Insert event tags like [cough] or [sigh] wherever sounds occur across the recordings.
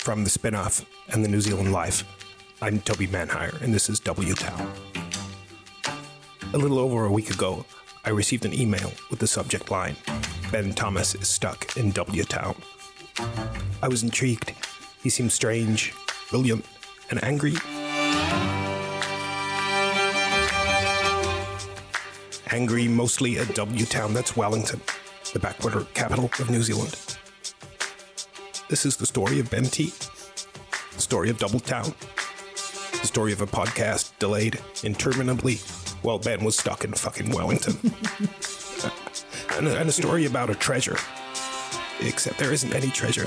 From the spin off and the New Zealand Life, I'm Toby Manhire, and this is W Town. A little over a week ago, I received an email with the subject line Ben Thomas is stuck in W Town. I was intrigued. He seemed strange, brilliant, and angry. Angry mostly at W Town, that's Wellington, the backwater capital of New Zealand. This is the story of Ben T, the story of Double Town, the story of a podcast delayed interminably while Ben was stuck in fucking Wellington. [laughs] and, a, and a story about a treasure, except there isn't any treasure.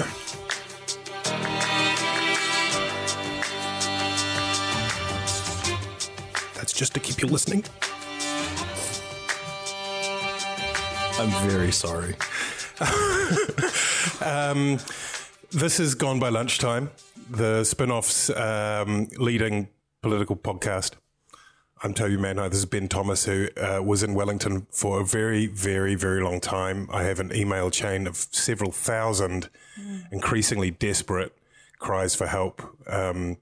That's just to keep you listening. I'm very sorry. [laughs] um, this has gone by lunchtime. The spin off's um, leading political podcast. I'm Toby Manhire. This is Ben Thomas, who uh, was in Wellington for a very, very, very long time. I have an email chain of several thousand, increasingly desperate cries for help. Um,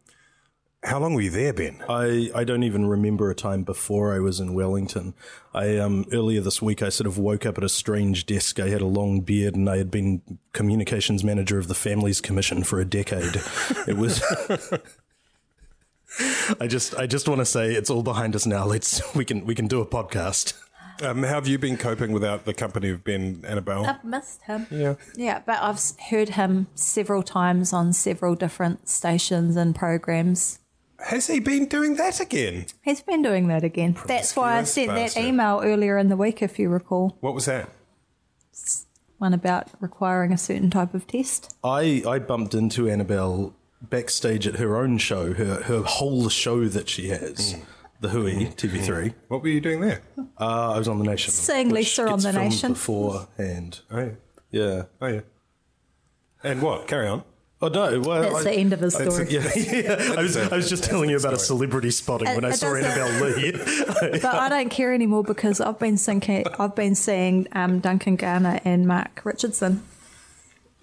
how long were you there, Ben? I, I don't even remember a time before I was in Wellington. I um earlier this week I sort of woke up at a strange desk. I had a long beard and I had been communications manager of the Families Commission for a decade. [laughs] it was [laughs] I just I just want to say it's all behind us now. Let's we can we can do a podcast. Um, how have you been coping without the company of Ben Annabelle? I've missed him. Yeah. Yeah, but I've heard him several times on several different stations and programs. Has he been doing that again? He's been doing that again. That's why I Promiscuous sent that bastard. email earlier in the week, if you recall. What was that? One about requiring a certain type of test. I I bumped into Annabelle backstage at her own show, her her whole show that she has. Mm. The Hui mm-hmm. TV3. Mm-hmm. What were you doing there? Uh, I was on the Nation. Seeing which Lisa Owen gets The filmed Nation. beforehand. Oh, yeah. Yeah. Oh, yeah. And what? Carry on. Oh no! Well, That's I- the end of his That's story. Yeah, [laughs] yeah. I was, I was just telling you about a celebrity spotting It- when I saw Annabelle Lee. [laughs] But I don't care anymore because I've been thinking, I've been seeing um, Duncan Garner and Mark Richardson.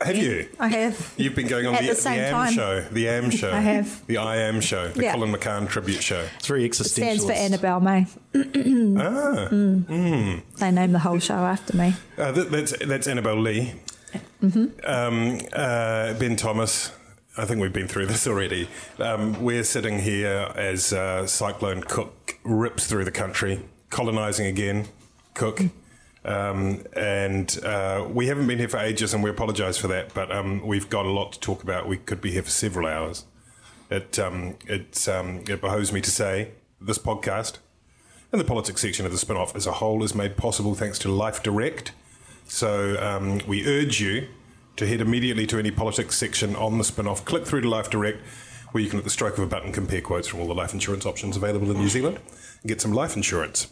Have you? I have. You've been going on At the, the same AM time. show, the AM [laughs] show. I have. The I Am show, the Yeah. Colin McCahon tribute show. It's very existentialist. Stands for Annabelle May. Ah, They named the whole show after me. uh, that, that's that's Annabelle Lee. Um, uh, ben Thomas. I think we've been through this already. Um, we're sitting here as uh, Cyclone Cook rips through the country, colonising again. Cook. Um, and uh, we haven't been here for ages, and we apologise for that. But um, we've got a lot to talk about. We could be here for several hours. It um, it um, it behoves me to say this podcast and the politics section of the spin-off as a whole is made possible thanks to Life Direct. So um, we urge you to head immediately to any politics section on the spin-off. Click through to Life Direct, where you can, at the stroke of a button, compare quotes from all the life insurance options available in New Zealand and get some life insurance.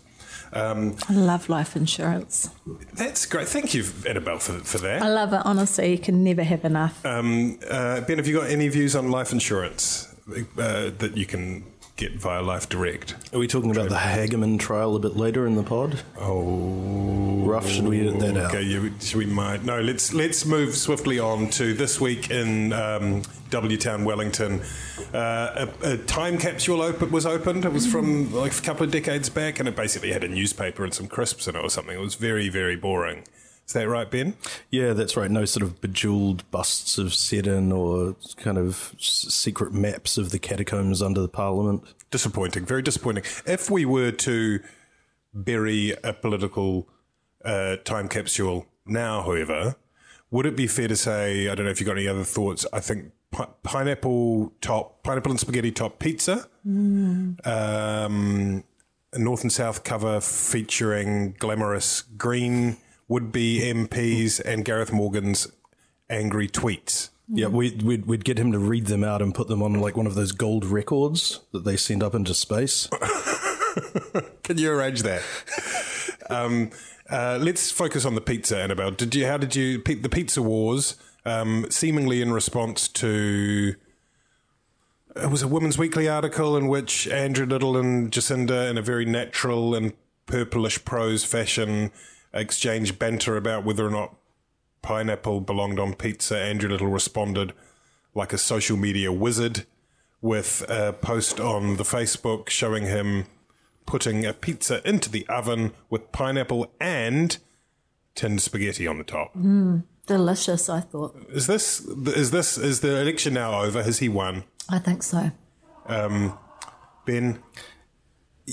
Um, I love life insurance. that's great. Thank you, Annabelle, for, for that. I love it, honestly. You can never have enough. Um, uh, ben, have you got any views on life insurance uh, that you can get via Life Direct? Are we talking about the Hagaman trial a bit later in the pod? Oh, rough. Should we edit that out? Okay, yeah, we- we might. No, let's let's move swiftly on to this week in um, W Town, Wellington. Uh, a, a time capsule was opened. It was from like a couple of decades back, and it basically had a newspaper and some crisps in it or something. It was very very boring. Is that right, Ben? Yeah, that's right. No sort of bejeweled busts of Seddon or kind of secret maps of the catacombs under the Parliament. Disappointing. Very disappointing. If we were to bury a political uh, time capsule now, however, would it be fair to say? I don't know if you've got any other thoughts. I think pi- pineapple top, pineapple and spaghetti top pizza, um, north and south cover featuring glamorous green would-be MPs and Gareth Morgan's angry tweets. Yeah, we'd, we'd, we'd get him to read them out and put them on like one of those gold records that they send up into space. [laughs] Can you arrange that? um, uh, let's focus on the pizza, Annabelle. Did you? How did you? The pizza wars, um, seemingly in response to. It was a Women's Weekly article in which Andrew Little and Jacinda, in a very natural and purplish prose fashion, exchanged banter about whether or not pineapple belonged on pizza. Andrew Little responded like a social media wizard with a post on the Facebook showing him putting a pizza into the oven with pineapple and tinned spaghetti on the top. Delicious, I thought. Is this is this is the election now over? Has he won? I think so. Um, Ben,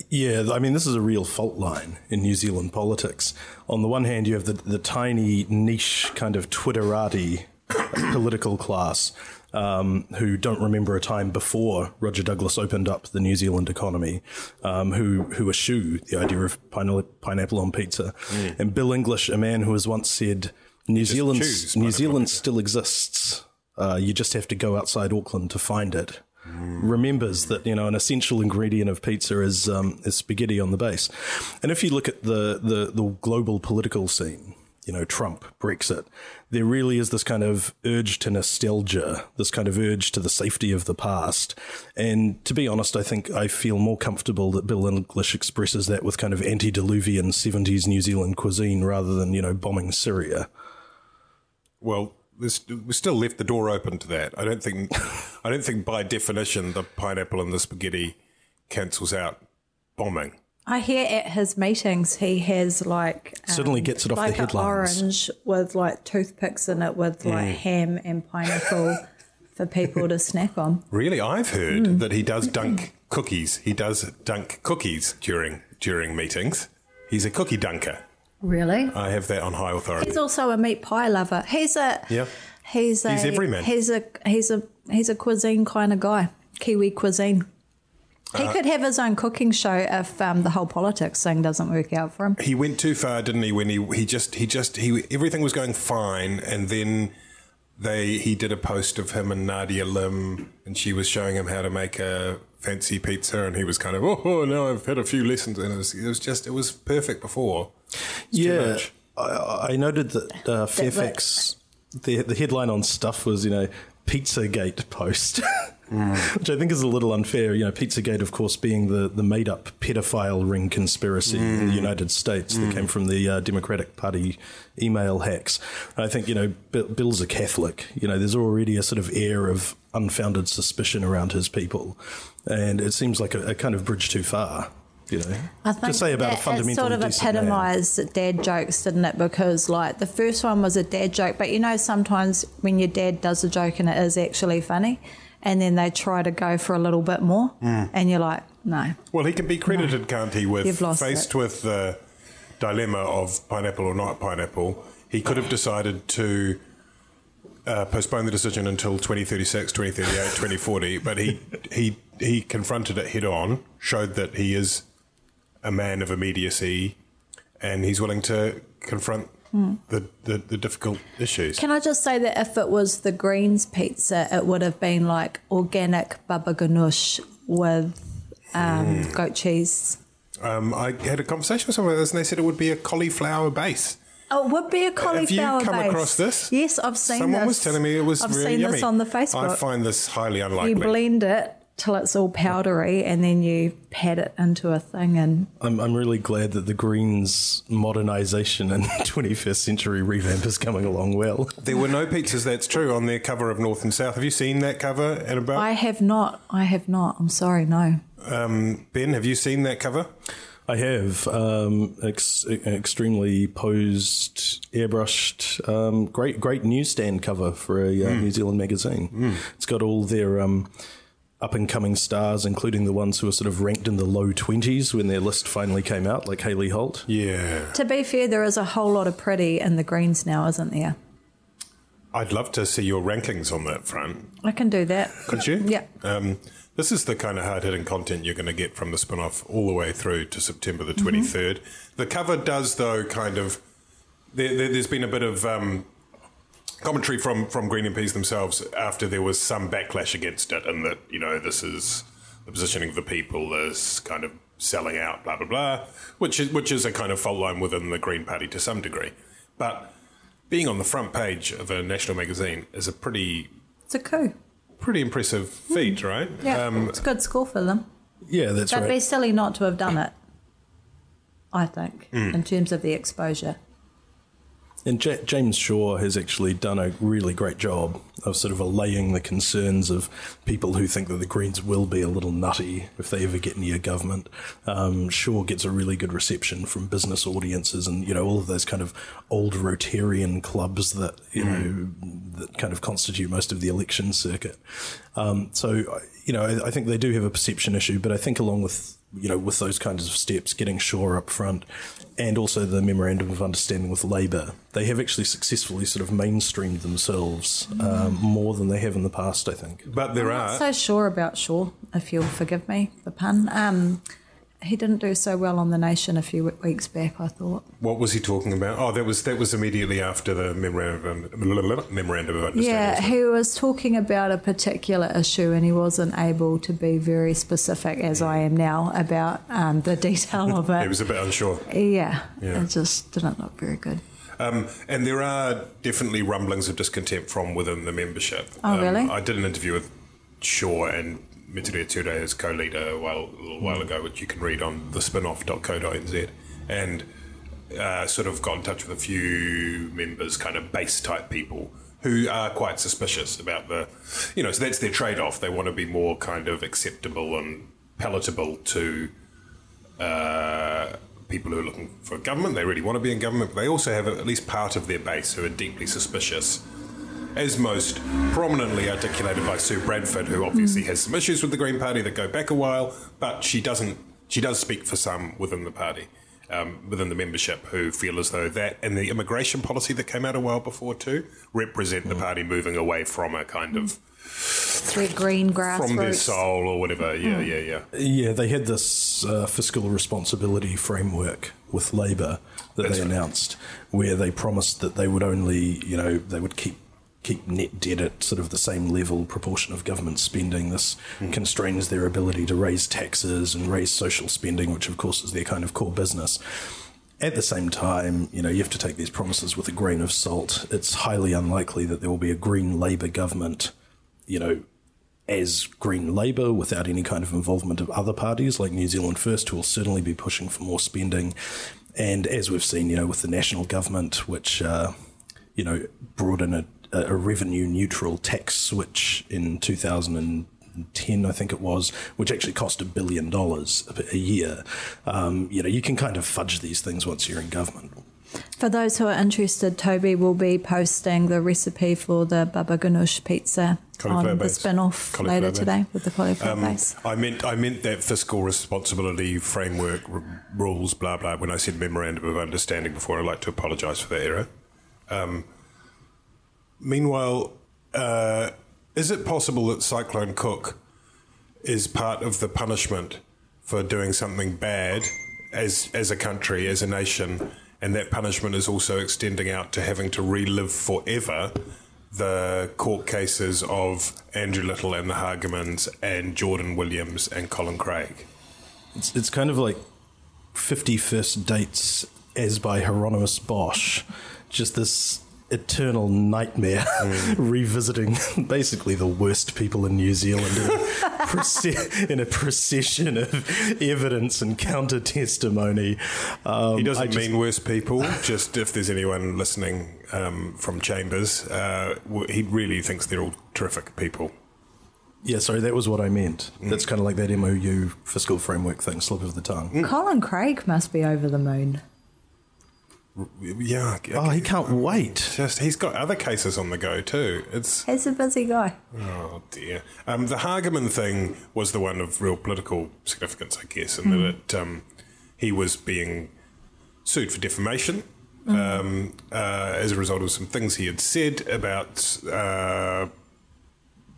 Yeah, I mean, this is a real fault line in New Zealand politics. On the one hand, you have the, the tiny niche kind of Twitterati [coughs] political class um, who don't remember a time before Roger Douglas opened up the New Zealand economy, um, who who eschew the idea of pine- pineapple on pizza. And Bill English, a man who has once said, New Zealand New Zealand still exists. Uh, you just have to go outside Auckland to find it. Remembers that you know an essential ingredient of pizza is um, is spaghetti on the base, and if you look at the, the the global political scene, you know Trump, Brexit, there really is this kind of urge to nostalgia, this kind of urge to the safety of the past, and to be honest, I think I feel more comfortable that Bill English expresses that with kind of antediluvian seventies New Zealand cuisine rather than you know bombing Syria. well, this, we still left the door open to that. I don't think I don't think by definition the pineapple and the spaghetti cancels out bombing. I hear at his meetings he has like um, Certainly gets it off the like headlines. an orange with like toothpicks in it with like ham and pineapple [laughs] for people to snack on. Really, I've heard that he does dunk cookies. He does dunk cookies during during meetings. He's a cookie dunker. Really? I have that on high authority. He's also a meat pie lover. He's a Yeah. He's a He's everyman. He's a he's a he's a cuisine kind of guy. Kiwi cuisine. He Uh, could have his own cooking show if um, the whole politics thing doesn't work out for him. he went too far, didn't he? When he he just he just he everything was going fine, and then they he did a post of him and Nadia Lim, and she was showing him how to make a fancy pizza, and he was kind of oh, oh now I've had a few lessons, and it was it was just it was perfect before. It's yeah. I, I noted that uh, Fairfax. The the headline on stuff was you know Pizzagate post, [laughs] Mm. which I think is a little unfair. You know, Pizzagate, of course, being the, the made up pedophile ring conspiracy in the mm. United States that came mm. from the uh, Democratic Party email hacks. I think you know Bill, Bill's a Catholic. You know, there's already a sort of air of unfounded suspicion around his people, and it seems like a, a kind of bridge too far. You know, I think to say about a that it fundamentally sort of decent epitomised dad jokes, didn't it? Because like the first one was a dad joke, but you know sometimes when your dad does a joke and it is actually funny, and then they try to go for a little bit more, Hmm. and you're like, no. Well, he can be credited, can't he, with You've lost faced it. with the dilemma of pineapple or not pineapple. He could have decided to uh, postpone the decision until 2036, 2038, 2040, but he he he confronted it head on, showed that he is a man of immediacy, and he's willing to confront the, the, the difficult issues. Can I just say that if it was the Greens pizza, it would have been like organic baba ganoush with um, Hmm. goat cheese. Um, I had a conversation with someone about this, and they said it would be a cauliflower base. Oh, it would be a cauliflower Have you come base. across this? Yes, I've seen this. Someone this. was telling me it was I've really seen yummy. this on the Facebook. I find this highly unlikely. you blend it till it's all powdery, and then you pat it into a thing. And I'm, I'm really glad that the Greens modernisation and [laughs] 21st century revamp is coming along well. There were no pizzas, that's true, on their cover of North and South. Have you seen that cover and about? I have not. I have not. I'm sorry. No. Um, ben, have you seen that cover? I have um, ex- extremely posed, airbrushed, um, great great newsstand cover for a uh, mm. New Zealand magazine. Mm. It's got all their um, up and coming stars, including the ones who were sort of ranked in the low twenties when their list finally came out, like Hayley Holt. Yeah. To be fair, there is a whole lot of pretty in the greens now, isn't there? I'd love to see your rankings on that front. I can do that. Could you? Yeah. Um, this is the kind of hard hitting content you're going to get from the spin off all the way through to September the 23rd. Mm-hmm. The cover does, though, kind of. There, there, has been a bit of um, commentary from, from Green MPs themselves after there was some backlash against it, and that, you know, this is the positioning of the people as kind of selling out, blah, blah, blah, which is, which is a kind of fault line within the Green Party to some degree. But being on the front page of a national magazine is a pretty. It's a coup pretty impressive feat, mm. right? Yeah, um, it's a good score for them. Yeah, that's They'd right. be silly not to have done it. I think, mm. in terms of the exposure. And J- James Shaw has actually done a really great job of sort of allaying the concerns of people who think that the Greens will be a little nutty if they ever get near government. Um, Shaw gets a really good reception from business audiences and, you know, all of those kind of old Rotarian clubs that, you mm. know, that kind of constitute most of the election circuit. Um, so, you know, I, I think they do have a perception issue, but I think along with you know, with those kinds of steps, getting Shaw up front, and also the memorandum of understanding with Labor, they have actually successfully sort of mainstreamed themselves um, more than they have in the past. I think. But there I'm are not so sure about Shaw, if you'll forgive me the pun. Um, he didn't do so well on the nation a few weeks back. I thought. What was he talking about? Oh, that was that was immediately after the memorandum, memorandum of understanding. Yeah, he was talking about a particular issue, and he wasn't able to be very specific, as I am now, about um, the detail of [laughs] it. he was a bit unsure. Yeah, yeah, it just didn't look very good. Um, and there are definitely rumblings of discontent from within the membership. Oh, um, really? I did an interview with Shaw and Metiria Ture as co-leader a, while, a little while ago, which you can read on the spinoff.co.nz, and uh, sort of got in touch with a few members, kind of base type people who are quite suspicious about the, you know, so that's their trade-off. They want to be more kind of acceptable and palatable to uh, people who are looking for government. They really want to be in government, but they also have at least part of their base who are deeply suspicious as most prominently articulated by Sue Bradford, who obviously mm. has some issues with the Green Party that go back a while, but she doesn't. She does speak for some within the party, um, within the membership, who feel as though that and the immigration policy that came out a while before too represent mm. the party moving away from a kind of their green grass from their soul or whatever. Yeah, mm. yeah, yeah. Yeah, they had this uh, fiscal responsibility framework with Labor that That's they announced, where they promised that they would only, you know, they would keep keep net debt at sort of the same level proportion of government spending. This mm. constrains their ability to raise taxes and raise social spending, which of course is their kind of core business. At the same time, you know, you have to take these promises with a grain of salt. It's highly unlikely that there will be a Green Labour government, you know, as Green Labour without any kind of involvement of other parties like New Zealand First, who will certainly be pushing for more spending. And as we've seen, you know, with the national government, which, uh, you know, brought in a a, revenue neutral tax switch in 2010, I think it was, which actually cost a billion dollars a year. Um, you know, you can kind of fudge these things once you're in government. For those who are interested, Toby will be posting the recipe for the baba ganoush pizza on the spin-off later base. today with the cauliflower um, base. I meant I meant that fiscal responsibility framework r- rules, blah blah. When I said memorandum of understanding before, I'd like to apologise for that error. Um, Meanwhile, uh, is it possible that Cyclone Cook is part of the punishment for doing something bad as as a country, as a nation, and that punishment is also extending out to having to relive forever the court cases of Andrew Little and the Hagamans and Jordan Williams and Colin Craig? It's, it's kind of like 50 First Dates as by Hieronymus Bosch. Just this eternal nightmare [laughs] revisiting [laughs] basically the worst people in New Zealand in a, [laughs] proce- in a procession of evidence and counter testimony. Um, He doesn't I just- mean worse people. Just if there's anyone listening um, from Chambers, uh, he really thinks they're all terrific people. Yeah, sorry, that was what I meant. That's kind of like that MOU fiscal framework thing, slip of the tongue. Colin Craig must be over the moon. Yeah. Oh, he can't wait. Just he's got other cases on the go too. It's He's a busy guy. oh dear. Um, the Hagaman thing was the one of real political significance, I guess, in that it, um, he was being sued for defamation um, uh, as a result of some things he had said about uh,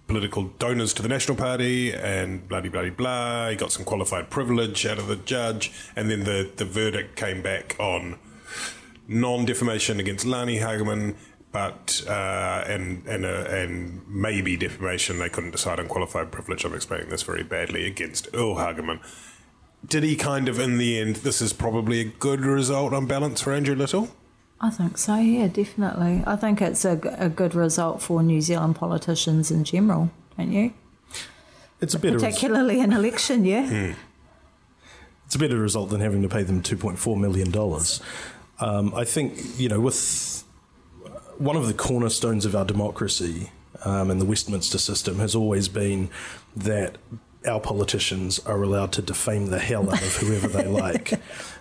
political donors to the National Party and bloody bloody blah. He got some qualified privilege out of the judge, and then the, the verdict came back on non defamation against Lani Hagaman, but uh, and and uh, and maybe defamation. They couldn't decide on qualified privilege. I'm explaining this very badly against Earl Hagaman. Did he kind of, in the end, this is probably a good result on balance for Andrew Little? I think so, yeah, definitely. I think it's a, a good result for New Zealand politicians in general, don't you? It's a better, res- Particularly an election, yeah. it's a better result than having to pay them two point four million dollars. Um, I think you know with one of the cornerstones of our democracy um, and the Westminster system has always been that our politicians are allowed to defame the hell out of whoever they [laughs] like.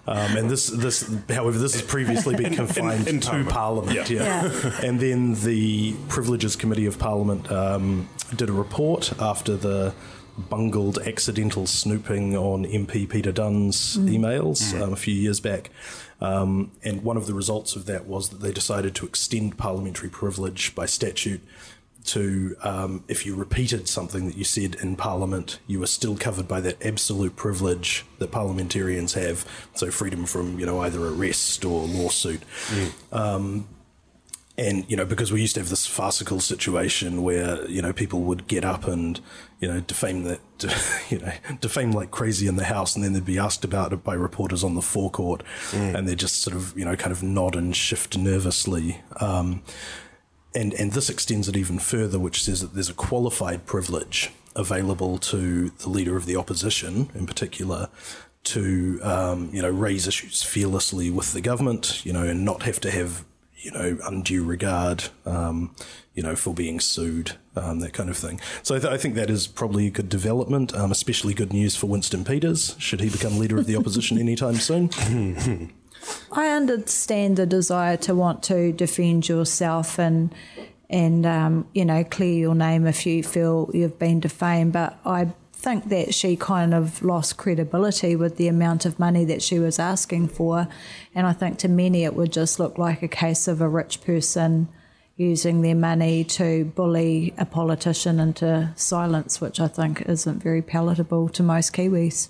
Um, and this, this, however, this has previously been confined in to Parliament. Parliament. Yeah. Yeah. [laughs] and then the Privileges Committee of Parliament um, did a report after the bungled accidental snooping on MP Peter Dunne's emails um, a few years back. Um, and one of the results of that was that they decided to extend parliamentary privilege by statute to um, if you repeated something that you said in Parliament, you were still covered by that absolute privilege that parliamentarians have. So freedom from you know either arrest or lawsuit. Um, and you know because we used to have this farcical situation where you know people would get up and you know defame that [laughs] you know defame like crazy in the house and then they'd be asked about it by reporters on the forecourt and they just sort of you know kind of nod and shift nervously. Um, and and this extends it even further which says that there's a qualified privilege available to the leader of the opposition in particular to um, you know raise issues fearlessly with the government you know and not have to have you know, undue regard, um, you know, for being sued, um, that kind of thing. So I, th- I think that is probably a good development, um, especially good news for Winston Peters, should he become leader of the opposition anytime soon. [laughs] I understand the desire to want to defend yourself and and um, you know clear your name if you feel you've been defamed, but I think that she kind of lost credibility with the amount of money that she was asking for, and I think to many it would just look like a case of a rich person using their money to bully a politician into silence, which I think isn't very palatable to most Kiwis.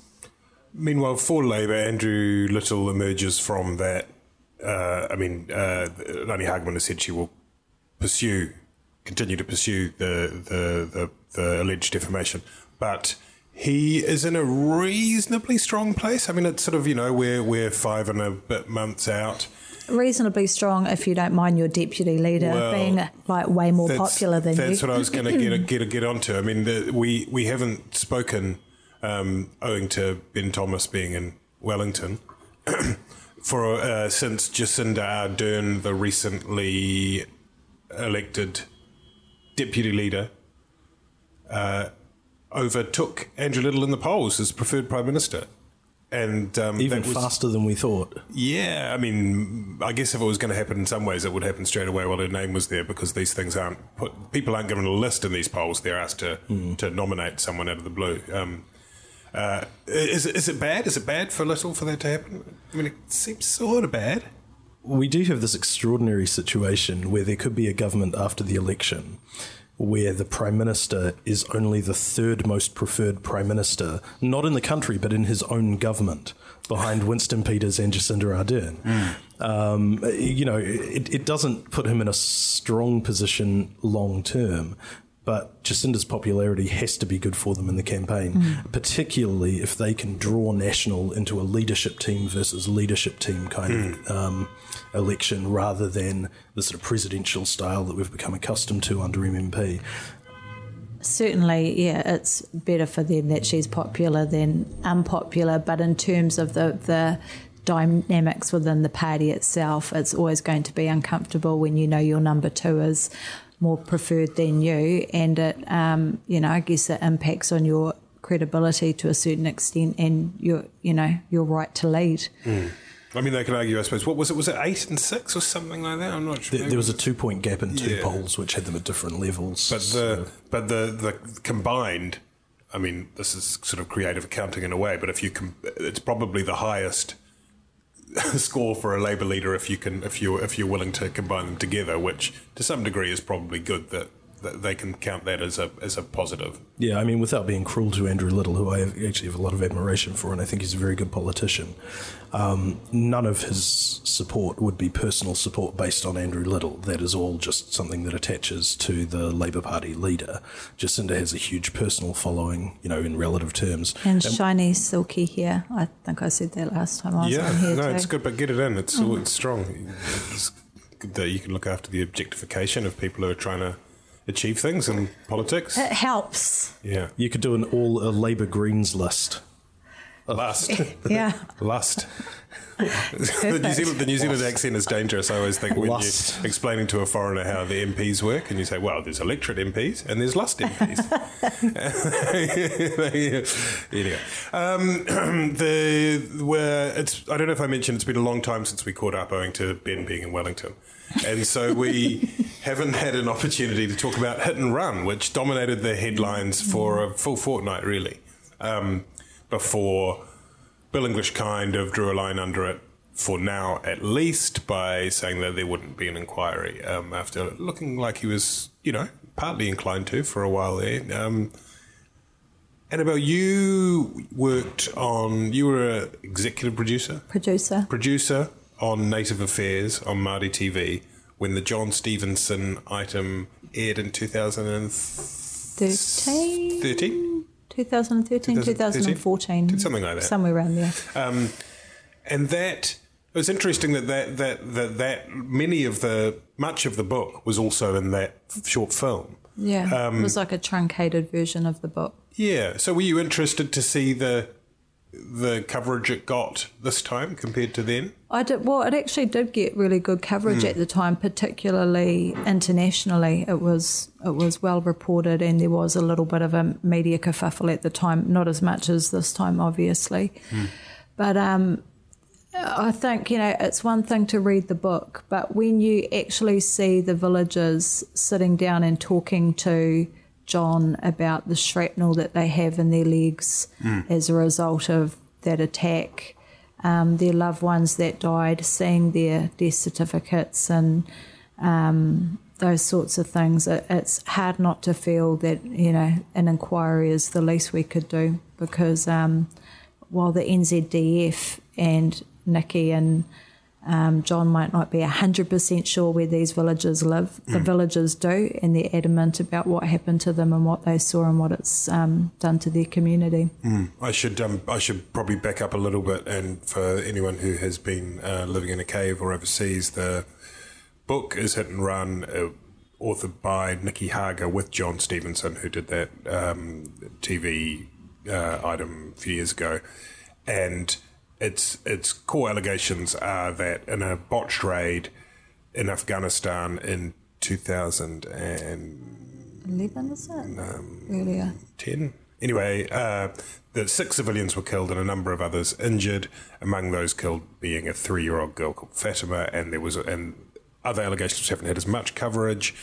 Meanwhile, for Labour, Andrew Little emerges from that. Uh, I mean, uh, Lani Hagaman has said she will pursue, continue to pursue the, the, the, the alleged defamation, but he is in a reasonably strong place. I mean, it's sort of, you know, we're, we're five and a bit months out. reasonably strong if you don't mind your deputy leader Well, being like way more popular than That's you. That's what I was going to get [clears throat] get get onto. I mean, the, we we haven't spoken um, owing to Ben Thomas being in Wellington [clears throat] for uh, since Jacinda Ardern, the recently elected deputy leader, uh, overtook Andrew Little in the polls as preferred prime minister. And um, Even was- faster than we thought. yeah, I mean, I guess if it was going to happen in some ways, it would happen straight away while her name was there because these things aren't put. People aren't given a list in these polls; they're asked to to nominate someone out of the blue. Um, uh, is is it bad? Is it bad for Little for that to happen? I mean, it seems sort of bad. we do have this extraordinary situation where there could be a government after the election where the prime minister is only the third most preferred prime minister, not in the country, but in his own government, behind [laughs] Winston Peters and Jacinda Ardern. Um, you know, it, it doesn't put him in a strong position long term. But Jacinda's popularity [laughs] has to be good for them in the campaign, mm. particularly if they can draw National into a leadership team versus leadership team kind mm. of um, election rather than the sort of presidential style that we've become accustomed to under MMP. Certainly, yeah, it's better for them that she's popular than unpopular, but in terms of the, the dynamics within the party itself, it's always going to be uncomfortable when you know your number two is more preferred than you, and it, um, you know, I guess it impacts on your credibility to a certain extent and your, you know, your right to lead. Mm. I mean, they could argue, I suppose. What was it? Was it eight and six or something like that? I'm not sure. There, there was a two point gap in two yeah. polls, which had them at different levels. But the so. but the the combined. I mean, this is sort of creative accounting in a way, but if you com- it's probably the highest [laughs] score for a Labour leader if you can if you if you're willing to combine them together, which to some degree is probably good that, they can count that as a as a positive. Yeah, I mean, without being cruel to Andrew Little, who I actually have a lot of admiration for, and I think he's a very good politician. Um, none of his support would be personal support based on Andrew Little. That is all just something that attaches to the Labour Party leader. Jacinda has a huge personal following, you know, in relative terms. And, and shiny, silky hair. I think I said that last time I was yeah, on here. no, too. it's good, but get it in. It's, mm. it's strong. It's good that you can look after the objectification of people who are trying to achieve things in politics. It helps. Yeah. You could do an all a Labour Greens list. [laughs] Lust. [laughs] yeah. Lust. [laughs] the, New Zealand, the New Zealand accent is dangerous. I always think when Lust. you're explaiing to a foreigner how the MPs work, and you say, "Well, there's electorate MPs and there's lust MPs." anyway, um, [clears throat] the where it's I don't know if I mentioned it's been a long time since we caught up, owing to Ben being in Wellington, and so we [laughs] haven't had an opportunity to talk about Hit and Run, which dominated the headlines for a full fortnight, really. Um, before Bill English kind of drew a line under it for now, at least, by saying that there wouldn't be an inquiry um, after looking like he was, you know, partly inclined to for a while there. Um, Annabelle, you worked on, you were an executive producer? Producer. Producer on Native Affairs on Māori TV when the Jon Stephenson item aired in 2013. 13? 2013, 2014. Something like that. Somewhere around there. Um, and that it was interesting that that, that that that many of the much of the book was also in that short film. Yeah, um, it was like a truncated version of the book. Yeah. So were you interested to see the the coverage it got this time compared to then? I did well. It actually did get really good coverage mm. at the time, particularly internationally. It was it was well reported, and there was a little bit of a media kerfuffle at the time. Not as much as this time, obviously, mm. but um, I think you know it's one thing to read the book, but when you actually see the villagers sitting down and talking to Jon about the shrapnel that they have in their legs mm. as a result of that attack, um, their loved ones that died, seeing their death certificates and um, those sorts of things. It, it's hard not to feel that you know an inquiry is the least we could do because um, while the NZDF and Nicky and um, Jon might not be 100% sure where these villagers live. The mm. villagers do, and they're adamant about what happened to them and what they saw and what it's um, done to their community. Mm. I should um, I should probably back up a little bit, and for anyone who has been uh, living in a cave or overseas, the book is Hit and Run, uh, authored by Nicky Hager with Jon Stephenson, who did that um, TV uh, item a few years ago, and its its core allegations are that in a botched raid in Afghanistan in 2011 is it? Um, earlier. 10 anyway uh, that six civilians were killed and a number of others injured. Among those killed being a three-year-old girl called Fatima and there was and other allegations which haven't had as much coverage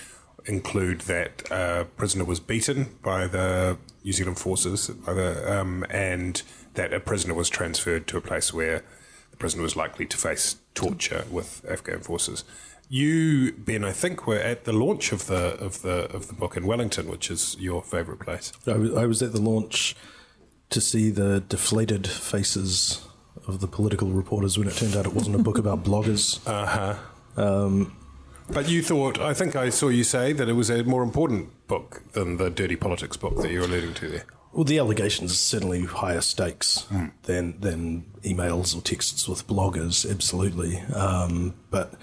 include that a uh, prisoner was beaten by the New Zealand forces by the, um, and that a prisoner was transferred to a place where the prisoner was likely to face torture with Afghan forces. You, Ben, I think were at the launch of the of the of the book in Wellington, which is your favourite place. I was, I was at the launch to see the deflated faces of the political reporters when it turned out it wasn't a book about [laughs] bloggers. Uh huh. Um, But you thought, I think I saw you say that it was a more important book than the dirty politics book that you're alluding to there. Well, the allegations are certainly higher stakes mm. than than emails or texts with bloggers, absolutely. Um, but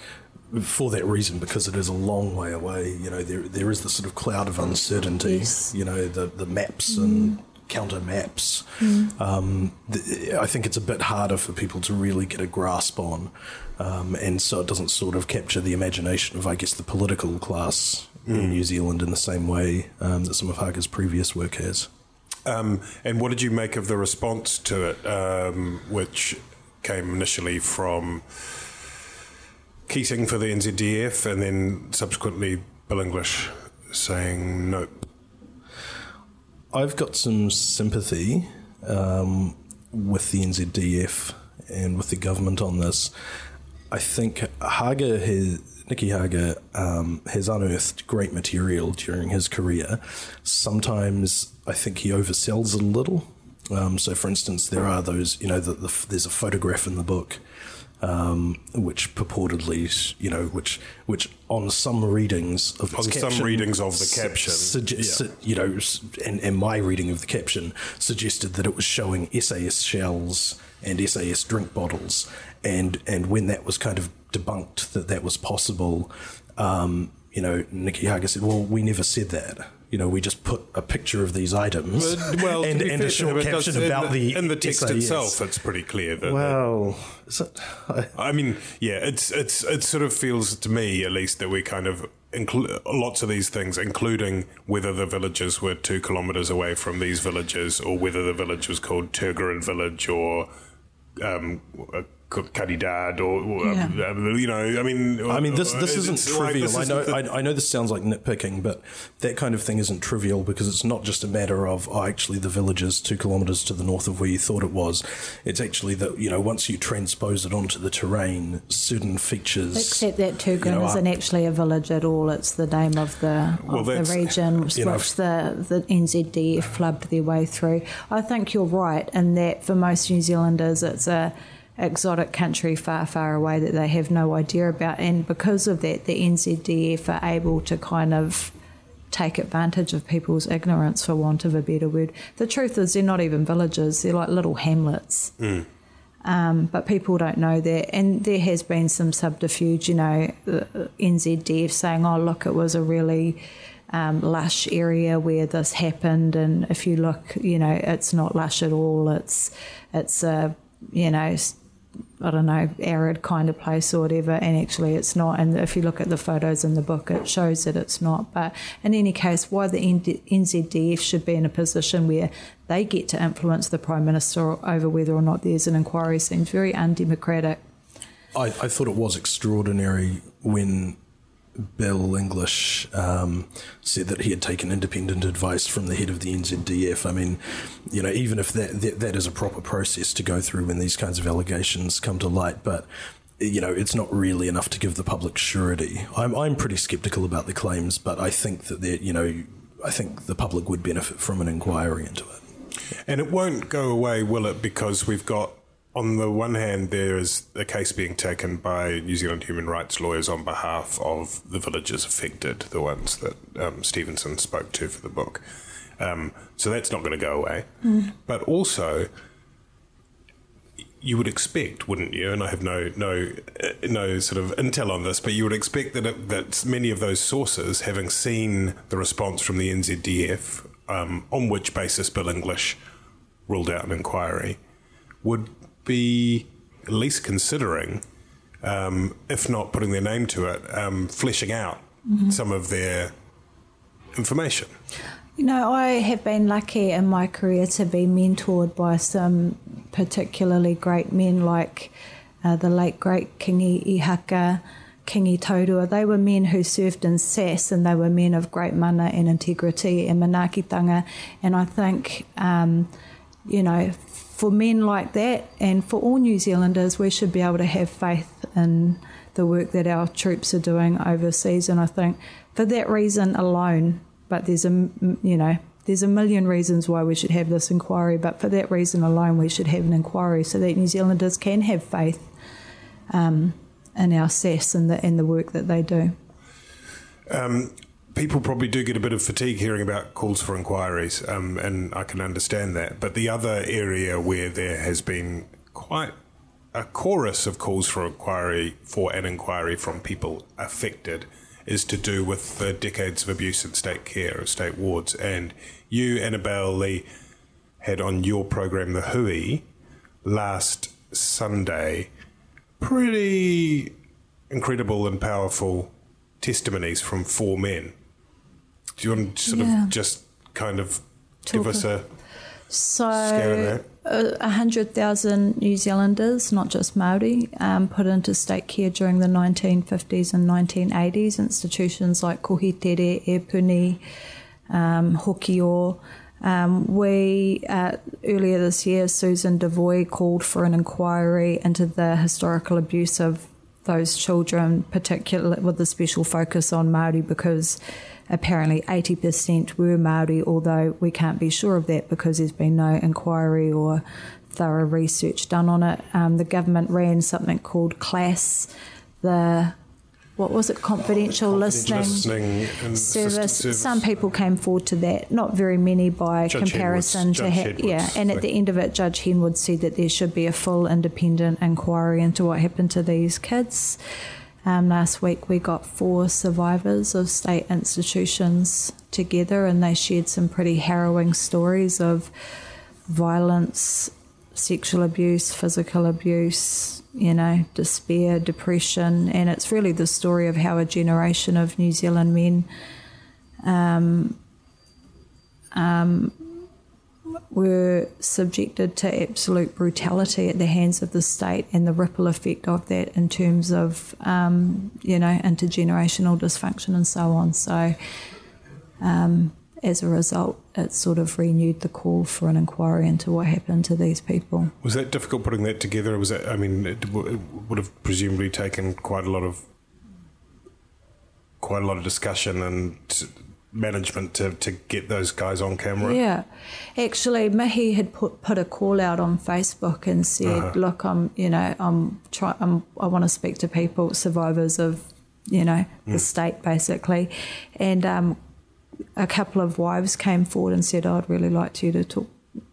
for that reason, because it is a long way away, you know, there there is the sort of cloud of uncertainty. Yes. You know, the the maps mm. and counter maps. Mm. Um, the, I think it's a bit harder for people to really get a grasp on, um, and so it doesn't sort of capture the imagination of, I guess, the political class mm. in New Zealand in the same way um, that some of Hager's previous work has. Um, and what did you make of the response to it, um, which came initially from Keating for the NZDF and then subsequently Bill English saying nope? I've got some sympathy um, with the NZDF and with the government on this. I think Hager has, Nicky Hager um, has unearthed great material during his career. Sometimes I think he oversells it a little. Um, so, for instance, there are those, you know, the, the, there's a photograph in the book um, which purportedly, you know, which which on some readings of on caption, some readings of the caption, suge- yeah. su- you know, and, and my reading of the caption suggested that it was showing SAS shells and SAS drink bottles, and and when that was kind of debunked that that was possible, um, you know, Nicky Hager said, "Well, we never said that." you know, we just put a picture of these items well, and, and a short caption about the, the in the text SAS. itself. It's pretty clear that. Well, it, I, [laughs] I, mean, yeah, it's it's it sort of feels to me at least that we kind of include lots of these things, including whether the villages were two kilometres away from these villages, or whether the village was called Tirgiran Village or. Um, Caridad or, or yeah. Um, you know, I mean, I mean, this this isn't trivial. Like, this I know, the, I, I, know this sounds like nitpicking, but that kind of thing isn't trivial because it's not just a matter of oh, actually the village is two kilometres to the north of where you thought it was. It's actually that you know once you transpose it onto the terrain, certain features. Except that Tirgiran you know, isn't actually a village at all. It's the name of the well, of the region which, know, the the NZDF flubbed their way through. I think you're right in that for most New Zealanders, it's a exotic country far, far away that they have no idea about. And because of that, the NZDF are able to kind of take advantage of people's ignorance, for want of a better word. The truth is, they're not even villages, they're like little hamlets. Mm. Um, but people don't know that. And there has been some subterfuge, you know, NZDF saying, oh, look, it was a really. Um, lush area where this happened, and if you look, you know, it's not lush at all. It's it's a you know I don't know, arid kind of place or whatever, and actually it's not. And if you look at the photos in the book, it shows that it's not. But in any case, why the NZDF should be in a position where they get to influence the Prime Minister over whether or not there's an inquiry seems very undemocratic. I, I thought it was extraordinary when Bill English um, said that he had taken independent advice from the head of the NZDF. I mean, you know, even if that, that, that is a proper process to go through when these kinds of allegations come to light, but you know, it's not really enough to give the public surety. I'm I'm pretty skeptical about the claims, but I think that you know, I think the public would benefit from an inquiry into it. And it won't go away, will it? Because we've got on the one hand, there is a case being taken by New Zealand human rights lawyers on behalf of the villagers affected, the ones that um, Stephenson spoke to for the book. Um, so that's not going to go away. Mm. But also, you would expect, wouldn't you? And I have no no uh, no sort of intel on this, but you would expect that it, that many of those sources, having seen the response from the NZDF, um, on which basis Bill English ruled out an inquiry, would be at least considering, um, if not putting their name to it, um, fleshing out mm-hmm. some of their information. You know, I have been lucky in my career to be mentored by some particularly great men like uh, the late great Kingi Ihaka, Kingi Taurua. They were men who served in SAS and they were men of great mana and integrity and manaakitanga. And I think, um, you know, for men like that and for all New Zealanders, we should be able to have faith in the work that our troops are doing overseas. And I think for that reason alone, but there's a, you know, there's a million reasons why we should have this inquiry, but for that reason alone, we should have an inquiry so that New Zealanders can have faith um, in our SAS and the, and the work that they do. Um, people probably do get a bit of fatigue hearing about calls for inquiries, um, and I can understand that. But the other area where there has been quite a chorus of calls for inquiry for an inquiry from people affected is to do with the decades of abuse in state care of state wards. And you, Annabelle Lee, had on your program the Hui last Sunday pretty incredible and powerful testimonies from four men. Do you want to sort Yeah. of just kind of give Talk us a So, Scale of that. a a hundred thousand New Zealanders, not just Maori, um, put into state care during the 1950s and 1980s. Institutions like Kohitere, Epuni, um, Hokio. Um, we uh, earlier this year, Susan Devoy called for an inquiry into the historical abuse of those children, particularly with a special focus on Maori, because apparently 80% were Maori, although we can't be sure of that because there's been no inquiry or thorough research done on it. Um, the government ran something called CLASS, the what was it, confidential, listening, listening service. service? Some people came forward to that, not very many by Judge comparison Henwood's- to ha- yeah. And at the end of it, Judge Henwood said that there should be a full independent inquiry into what happened to these kids. Um, last week, we got four survivors of state institutions together, and they shared some pretty harrowing stories of violence, sexual abuse, physical abuse, you know, despair, depression. And it's really the story of how a generation of New Zealand men were subjected to absolute brutality at the hands of the state and the ripple effect of that in terms of, um, you know, intergenerational dysfunction and so on. So, um, as a result, it sort of renewed the call for an inquiry into what happened to these people. Was that difficult putting that together? Was that? I mean, it, it would have presumably taken quite a lot of quite a lot of discussion and management to, to get those guys on camera. Yeah, actually, Mihi had put put a call out on Facebook and said, "Look, I'm, you know, I'm try, I'm, I want to speak to people, survivors of, you know, the state, basically," and um, a couple of wives came forward and said, "I'd really like you to talk."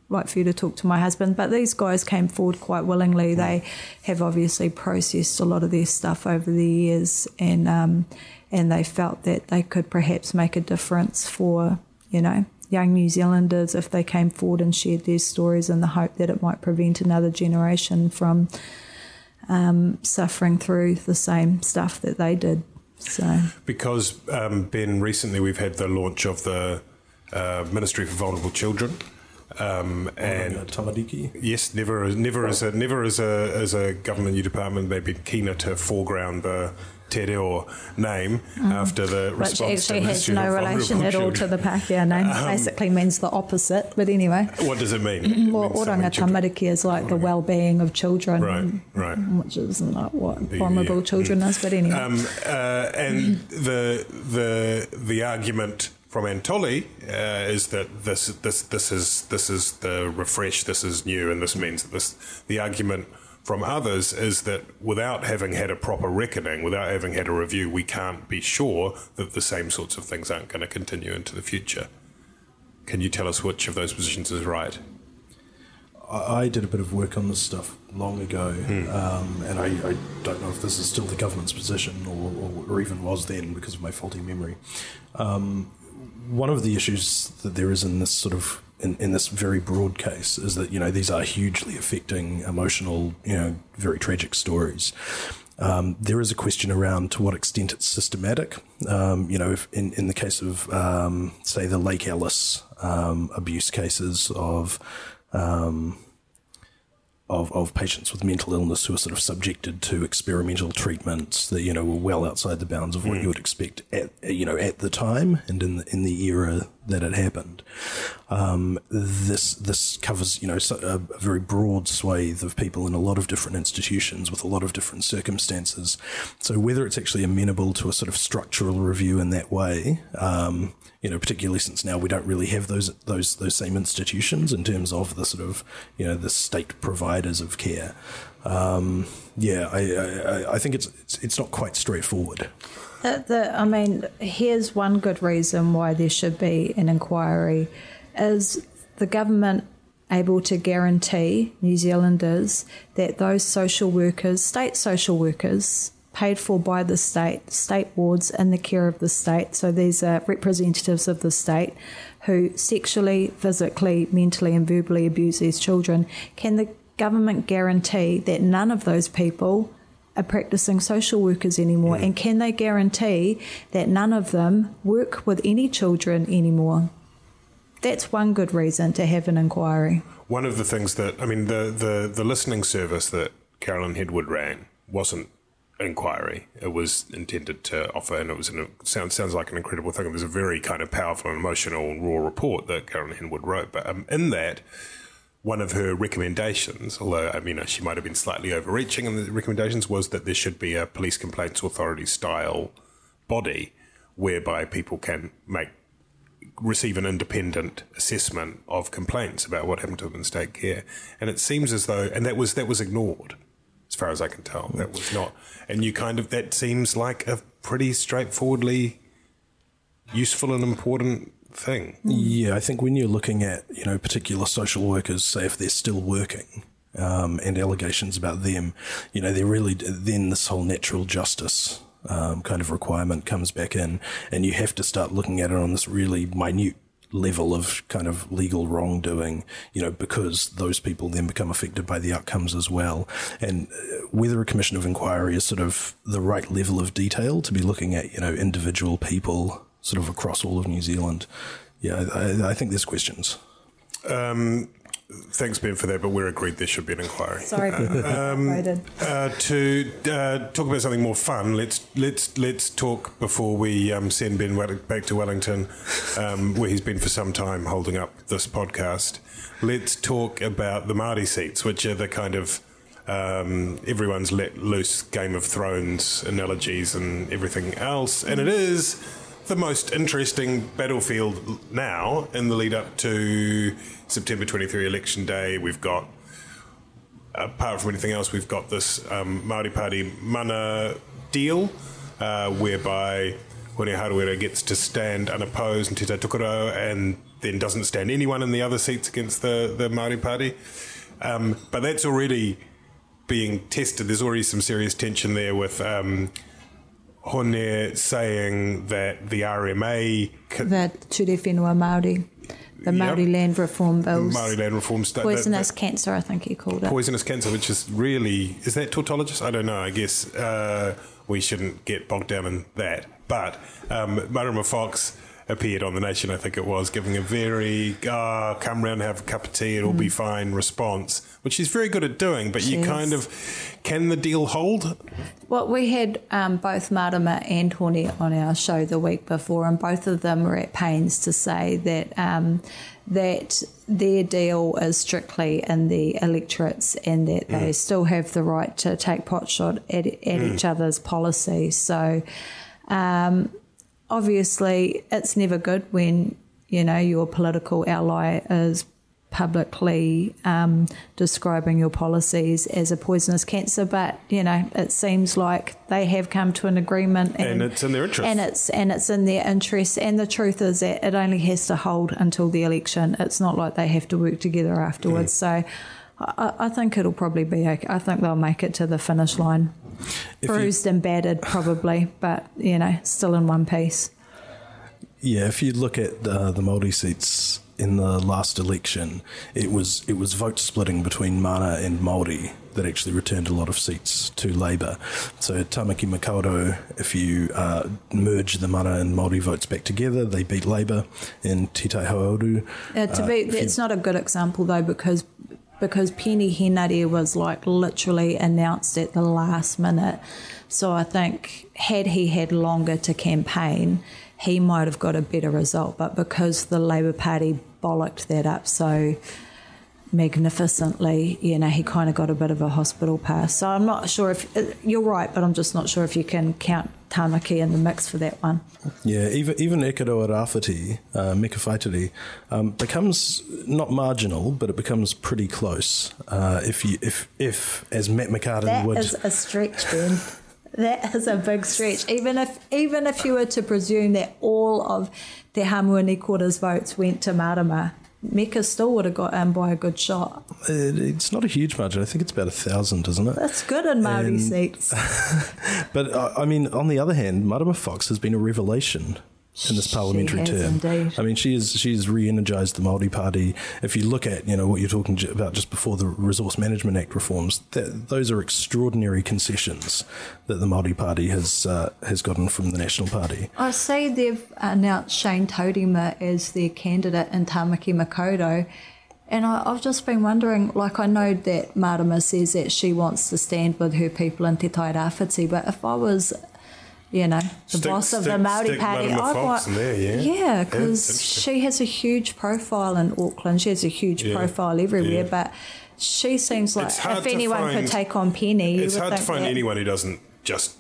Like for you to talk to my husband, but these guys came forward quite willingly. They have obviously processed a lot of their stuff over the years, and um, and they felt that they could perhaps make a difference for you know young New Zealanders if they came forward and shared their stories in the hope that it might prevent another generation from um, suffering through the same stuff that they did. So Because um, Ben, recently we've had the launch of the uh, Ministry for Vulnerable Children, um, and Tamariki. Yes, never, never as a never as a as a government new department, they've been keener to foreground the Te Reo name after the which response actually to has no relation at all to the Pākehā name. Basically means the opposite. But anyway, What does it mean? Well, means something oranga tamariki is like the well-being of children, Right, right. which is not what vulnerable yeah. children is. But anyway, Um, uh, and [clears throat] the the the argument from Anne Tolley uh, is that this this this is this is the refresh, this is new, and this means that this. The argument from others is that without having had a proper reckoning, without having had a review, we can't be sure that the same sorts of things aren't going to continue into the future. Can you tell us which of those positions is right? I did a bit of work on this stuff long ago, um, and I, I don't know if this is still the government's position or, or, or even was then because of my faulty memory. Um, one of the issues that there is in this sort of in, in this very broad case is that you know these are hugely affecting, emotional, you know, very tragic stories. Um, there is a question around to what extent it's systematic. Um, you know, if in, in the case of, um, say, the Lake Alice um, abuse cases of um, of, of patients with mental illness who are sort of subjected to experimental treatments that you know were well outside the bounds of what you would expect at you know at the time and in the, in the era that it happened. Um, this this covers you know so- a, a very broad swathe of people in a lot of different institutions with a lot of different circumstances. So whether it's actually amenable to a sort of structural review in that way, um, you know, particularly since now we don't really have those those those same institutions in terms of the sort of you know the state providers of care. Um, yeah, I, I, I- think it's, it's it's not quite straightforward. The, the, I mean, here's one good reason why there should be an inquiry: is the government able to guarantee New Zealanders that those social workers, state social workers, paid for by the state, state wards in the care of the state, so these are representatives of the state who sexually, physically, mentally, and verbally abuse these children, can the government guarantee that none of those people are practicing social workers anymore? And can they guarantee that none of them work with any children anymore? That's one good reason to have an inquiry. One of the things that I mean, the the, the listening service that Carolyn Henwood ran wasn't inquiry. It was intended to offer, and it was an, sounds sounds like an incredible thing. It was a very kind of powerful and emotional raw report that Carolyn Henwood wrote. But um, in that, one of her recommendations, although I mean she might have been slightly overreaching in the recommendations, was that there should be a police complaints authority style body whereby people can make receive an independent assessment of complaints about what happened to them in state care. And it seems as though, and that was that was ignored, as far as I can tell. That was not, and you kind of that seems like a pretty straightforwardly useful and important thing. Yeah, I think when you're looking at you know particular social workers, say if they're still working. Um, and allegations about them, you know, they're really then this whole natural justice um, kind of requirement comes back in, and you have to start looking at it on this really minute level of kind of legal wrongdoing, you know, because those people then become affected by the outcomes as well. And uh, whether a commission of inquiry is sort of the right level of detail to be looking at, you know, individual people sort of across all of New Zealand, yeah, I, I think there's questions. Um, Thanks, Ben, for that, but we're agreed there should be an inquiry. Sorry, um, uh, to uh, talk about something more fun, let's let's let's talk before we um, send Ben back to Wellington, um, where he's been for some time holding up this podcast. Let's talk about the Māori seats, which are the kind of um, everyone's let loose Game of Thrones analogies and everything else, and it is the most interesting battlefield now in the lead up to September 23 election day. We've got, apart from anything else, we've got this um, Māori Party mana deal uh, whereby Hone Harawira gets to stand unopposed in Te Tukaro and then doesn't stand anyone in the other seats against the, the Māori Party. Um, but that's already being tested. There's already some serious tension there with um, Hone saying that the RMA. that Ture Whenua Māori. The Māori yep. land reform bills. Māori land reform stuff. Poisonous that, that, cancer, I think he called it. Poisonous cancer, which is really. Is that tautologist? I don't know. I guess uh, we shouldn't get bogged down in that. But um, Marama Fox appeared on The Nation, I think it was, giving a very, ah, oh, come round, have a cup of tea, it'll mm. be fine response, which she's very good at doing, but she you kind of, can the deal hold? Well, we had um, both Marama and Hone on our show the week before, and both of them were at pains to say that. Um, that their deal is strictly in the electorates and that mm. they still have the right to take potshot at, at mm. each other's policy. So, um, obviously it's never good when you know your political ally is publicly um, describing your policies as a poisonous cancer, but you know it seems like they have come to an agreement, and, and it's in their interest, and it's and it's in their interest. And the truth is that it only has to hold until the election. It's not like they have to work together afterwards. Mm. So. I, I think it'll probably be okay. I think they'll make it to the finish line. If Bruised you, and battered, probably, but you know, still in one piece. Yeah, if you look at uh, the Māori seats in the last election, it was it was vote splitting between Mana and Māori that actually returned a lot of seats to Labour. So Tamaki Makaurau, if you uh, merge the Mana and Māori votes back together, they beat Labour in Te Tai. Uh, to be, it's not a good example though because because Peeni Henare was like literally announced at the last minute. So I think had he had longer to campaign, he might have got a better result. But because the Labor Party bollocked that up so magnificently, you know, he kind of got a bit of a hospital pass. So I'm not sure if uh, you're right, but I'm just not sure if you can count Tamaki in the mix for that one. Yeah, even even Ikaroa Rāwhiti, uh, Whaitiri, um, becomes not marginal, but it becomes pretty close. Uh, if you if if as Matt McCarten that would, that is a stretch, Ben. That is [laughs] a big stretch. Even if even if you were to presume that all of the Hamuini quarters votes went to Marama, Meka still would have got in by a good shot. It, it's not a huge margin. I think it's about a thousand, isn't it? That's good in Maori And- seats. [laughs] But uh, I mean, on the other hand, Marama Fox has been a revelation in this parliamentary term. indeed. I mean, she is she's re-energized the Maori Party. If you look at you know what you're talking about just before the Resource Management Act reforms, that, those are extraordinary concessions that the Maori Party has uh, has gotten from the National Party. I see they've announced Shane Taurima as their candidate in Tamaki Makaurau. And I, I've just been wondering, like, I know that Marama says that she wants to stand with her people in Te Tai Rāwhiti, but if I was, you know, the Stick- boss of the Maori stick Party, Fox want. there, yeah. Yeah, because she has a huge profile in Auckland. She has a huge Yeah, profile everywhere, yeah. but she seems like if anyone find- could take on Peeni, you It's hard to find that- anyone who doesn't just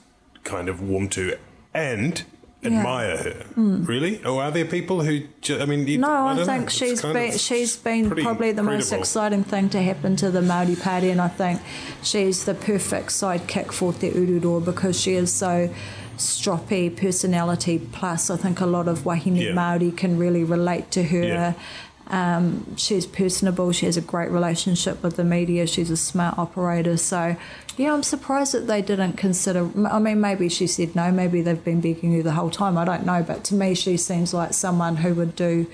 kind of warm to and admire her. Hmm. Really? Or are there people who? Ju- I mean, you- No, I, don't know. think she's been she's been probably the most exciting thing to happen to the Maori Party, and I think she's the perfect sidekick for Te Ururoa because she is so stroppy personality. Plus, I think a lot of wahine Yeah. Maori can really relate to her. Yeah. Um, she's personable. She has a great relationship with the media. She's a smart operator. So, yeah, I'm surprised that they didn't consider. I mean, maybe she said no. Maybe they've been begging you the whole time. I don't know. But to me, she seems like someone who would do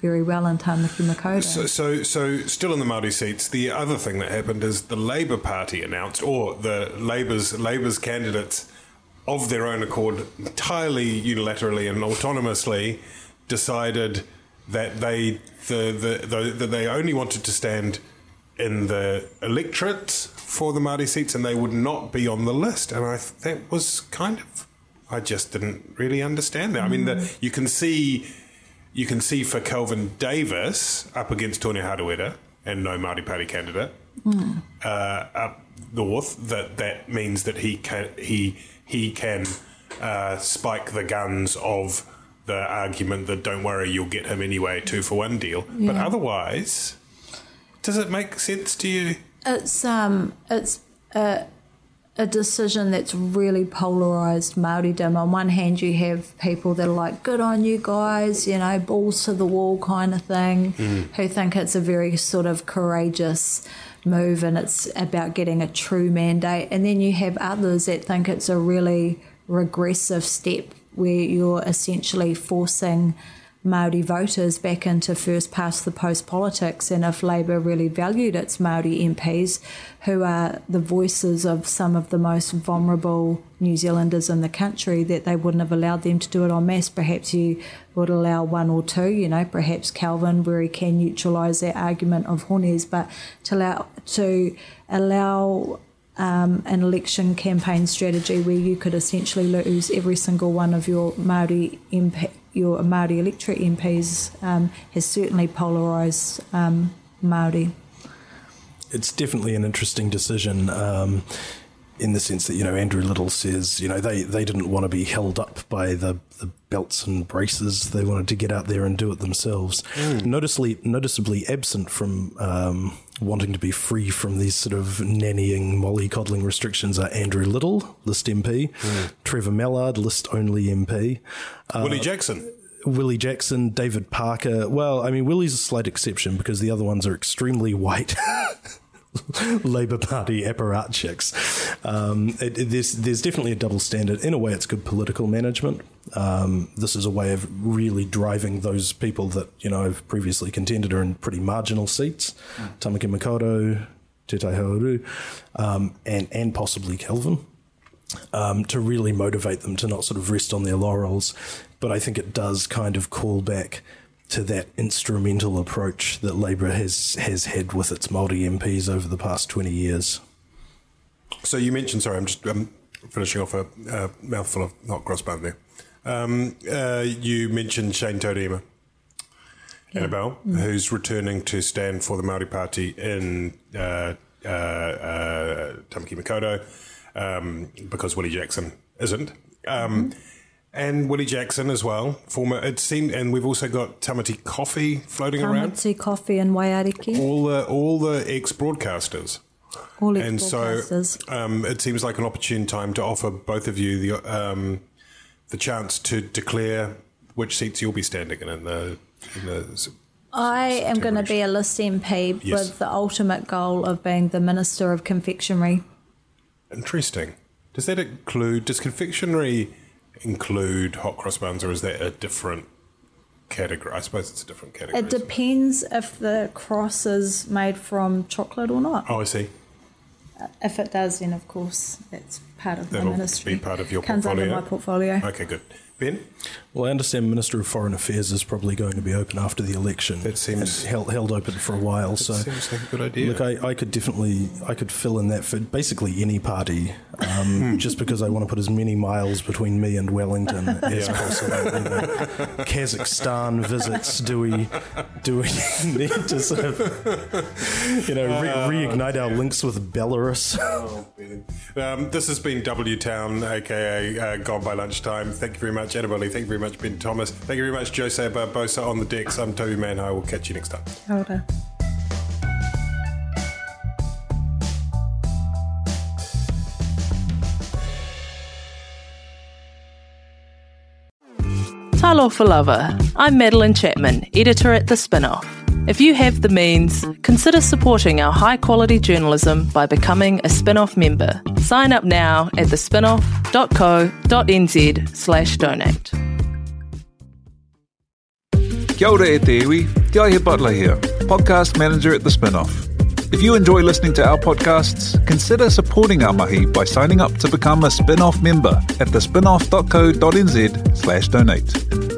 very well in Tamaki Makaurau. So, so, so, still in the Maori seats. The other thing that happened is the Labor Party announced, or the Labour's Labour's candidates, of their own accord, entirely unilaterally and autonomously, decided that they the, the, the, that they only wanted to stand in the electorate for the Maori seats, and they would not be on the list. And I th- that was kind of, I just didn't really understand that. I mean, the, you can see you can see for Kelvin Davis up against Hone Harawira and no Māori Party candidate uh, up north that that means that he can he he can uh, spike the guns of the argument that don't worry you'll get him anyway two for one deal. But otherwise does it make sense to you? It's um, it's a, a decision that's really polarized Maoridom. On one hand, you have people that are like, "Good on you guys," you know, balls to the wall kind of thing, who think it's a very sort of courageous move and it's about getting a true mandate. And then you have others that think it's a really regressive step where you're essentially forcing Maori voters back into first past the post politics, and if Labor really valued its Maori MPs, who are the voices of some of the most vulnerable New Zealanders in the country, that they wouldn't have allowed them to do it en masse. Perhaps you would allow one or two, you know, perhaps Kelvin, where he can neutralise that argument of Hone's, but to allow to allow um, an election campaign strategy where you could essentially lose every single one of your Maori MP, your Maori electorate MPs um, has certainly polarised um, Maori. it's definitely an interesting decision um, in the sense that you know Andrew Little says you know they, they didn't want to be held up by the, the belts and braces. They wanted to get out there and do it themselves. Hmm. Noticeably noticeably absent from um, wanting to be free from these sort of nannying mollycoddling restrictions are Andrew Little list MP hmm. Trevor Mallard list only MP uh, Willie Jackson. Willie Jackson, David Parker. Well, I mean, Willie's a slight exception because the other ones are extremely white. [laughs] [laughs] Labour Party apparatchiks. Um, it, it- there's, there's definitely a double standard. In a way, it's good political management. Um, this is a way of really driving those people that you know have previously contended are in pretty marginal seats. Tamaki Makaurau, Te um, and and possibly Kelvin um, to really motivate them to not sort of rest on their laurels. But I think it does kind of call back to that instrumental approach that Labor has has had with its multi MPs over the past twenty years. So you mentioned, sorry, I'm just um, finishing off a uh, mouthful of hot cross bun there. Um, uh, you mentioned Shane Taurima, Annabelle, who's returning to stand for the Maori Party in uh, uh, uh, Tamaki Makaurau um, because Willie Jackson isn't. Um, And Willie Jackson as well, former. It seemed, and we've also got Tamati Coffey floating around. Tamati Coffey and Waiariki. All the all the ex broadcasters All and so broadcasters. um, it seems like an opportune time to offer both of you the um, the chance to declare which seats you'll be standing in in the. In the I am going to be a list MP Yes. with the ultimate goal of being the Minister of Confectionery. Interesting. Does that include? Does confectionery include hot cross buns, or is that a different category? I suppose it's a different category. It depends if the cross is made from chocolate or not. Oh, I see. Uh, if it does, then of course that's part of That'll my ministry. be part of your Comes portfolio. under my portfolio. Okay, good. Ben, Well, I understand Minister of Foreign Affairs is probably going to be open after the election. That seems- held, held open for a while. so seems like a good idea. Look, I, I could definitely I could fill in that for basically any party, Hmm. um, just because I want to put as many miles between me and Wellington [laughs] as possible. You know, Kazakhstan visits. Do we do we [laughs] need to sort of you know re- reignite our links with Belarus? um, this has been W Town, aka uh, Gone by Lunchtime. Thank you very much, Annabelle. Thank you very much, Ben Thomas. Thank you very much, Jose Barbosa on the decks. I'm Toby Manhire. We'll catch you next time. Ora. Talo for Lover. I'm Madeline Chapman, editor at The Spinoff. If you have the means, consider supporting our high quality journalism by becoming a Spinoff member. Sign up now at thespinoff.co.nz slash donate. Kia ora e te iwi, Te Aihe Butler here, podcast manager at The Spinoff. If you enjoy listening to our podcasts, consider supporting our mahi by signing up to become a spin-off member at thespinoff.co.nz slash donate.